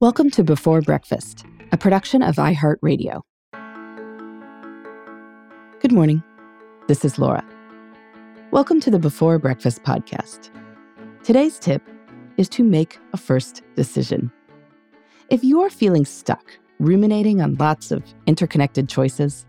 Welcome to Before Breakfast, a production of iHeartRadio. Good morning. This is Laura. Welcome to the Before Breakfast podcast. Today's tip is to make a first decision. If you're feeling stuck, ruminating on lots of interconnected choices,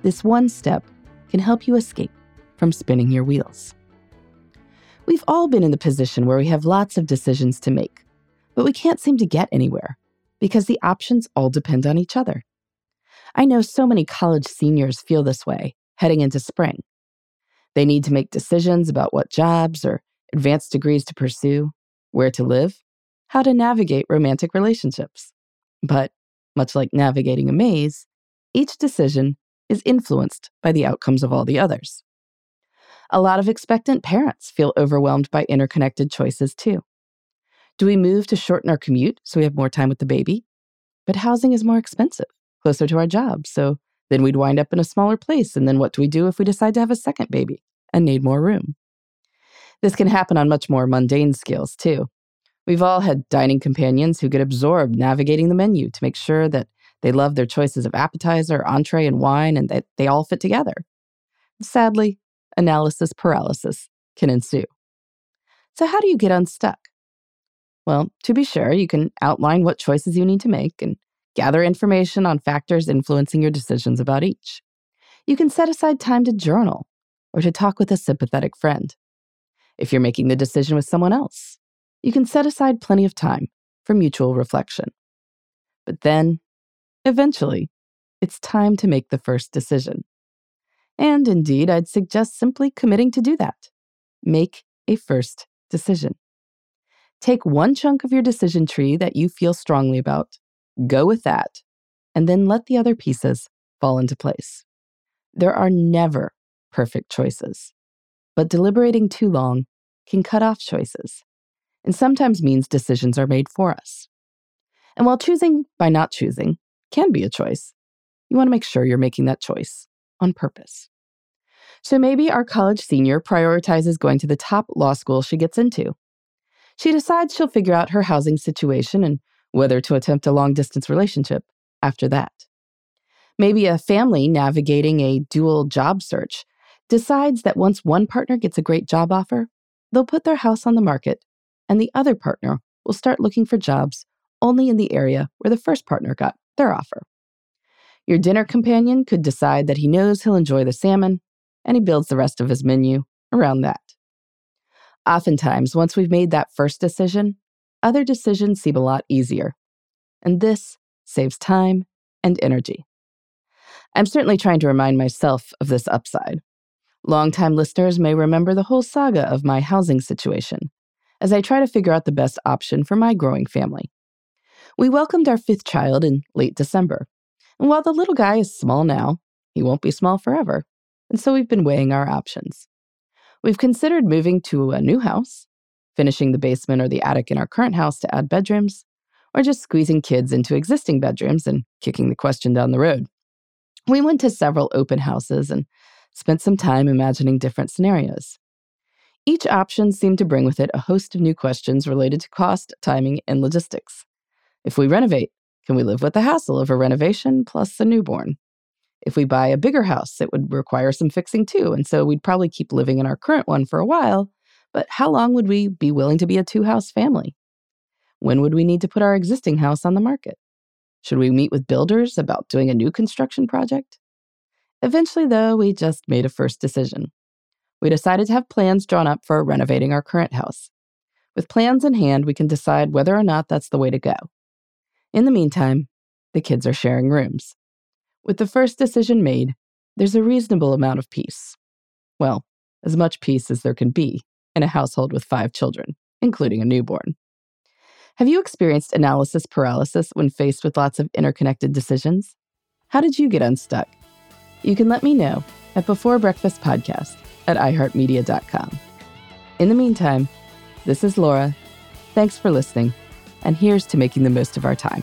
this one step can help you escape from spinning your wheels. We've all been in the position where we have lots of decisions to make but we can't seem to get anywhere because the options all depend on each other. I know so many college seniors feel this way heading into spring. They need to make decisions about what jobs or advanced degrees to pursue, where to live, how to navigate romantic relationships. But, much like navigating a maze, each decision is influenced by the outcomes of all the others. A lot of expectant parents feel overwhelmed by interconnected choices too. Do we move to shorten our commute so we have more time with the baby? But housing is more expensive, closer to our job. So then we'd wind up in a smaller place. And then what do we do if we decide to have a second baby and need more room? This can happen on much more mundane scales, too. We've all had dining companions who get absorbed navigating the menu to make sure that they love their choices of appetizer, entree, and wine and that they all fit together. Sadly, analysis paralysis can ensue. So, how do you get unstuck? Well, to be sure, you can outline what choices you need to make and gather information on factors influencing your decisions about each. You can set aside time to journal or to talk with a sympathetic friend. If you're making the decision with someone else, you can set aside plenty of time for mutual reflection. But then, eventually, it's time to make the first decision. And indeed, I'd suggest simply committing to do that. Make a first decision. Take one chunk of your decision tree that you feel strongly about, go with that, and then let the other pieces fall into place. There are never perfect choices, but deliberating too long can cut off choices and sometimes means decisions are made for us. And while choosing by not choosing can be a choice, you want to make sure you're making that choice on purpose. So maybe our college senior prioritizes going to the top law school she gets into she decides she'll figure out her housing situation and whether to attempt a long distance relationship after that. Maybe a family navigating a dual job search decides that once one partner gets a great job offer, they'll put their house on the market and the other partner will start looking for jobs only in the area where the first partner got their offer. Your dinner companion could decide that he knows he'll enjoy the salmon and he builds the rest of his menu around that. Oftentimes, once we've made that first decision, other decisions seem a lot easier. And this saves time and energy. I'm certainly trying to remind myself of this upside. Longtime listeners may remember the whole saga of my housing situation as I try to figure out the best option for my growing family. We welcomed our fifth child in late December. And while the little guy is small now, he won't be small forever. And so we've been weighing our options. We've considered moving to a new house, finishing the basement or the attic in our current house to add bedrooms, or just squeezing kids into existing bedrooms and kicking the question down the road. We went to several open houses and spent some time imagining different scenarios. Each option seemed to bring with it a host of new questions related to cost, timing, and logistics. If we renovate, can we live with the hassle of a renovation plus a newborn? If we buy a bigger house, it would require some fixing too. And so we'd probably keep living in our current one for a while. But how long would we be willing to be a two house family? When would we need to put our existing house on the market? Should we meet with builders about doing a new construction project? Eventually, though, we just made a first decision. We decided to have plans drawn up for renovating our current house. With plans in hand, we can decide whether or not that's the way to go. In the meantime, the kids are sharing rooms. With the first decision made, there's a reasonable amount of peace. Well, as much peace as there can be in a household with five children, including a newborn. Have you experienced analysis paralysis when faced with lots of interconnected decisions? How did you get unstuck? You can let me know at Before Breakfast Podcast at iHeartMedia.com. In the meantime, this is Laura. Thanks for listening, and here's to making the most of our time.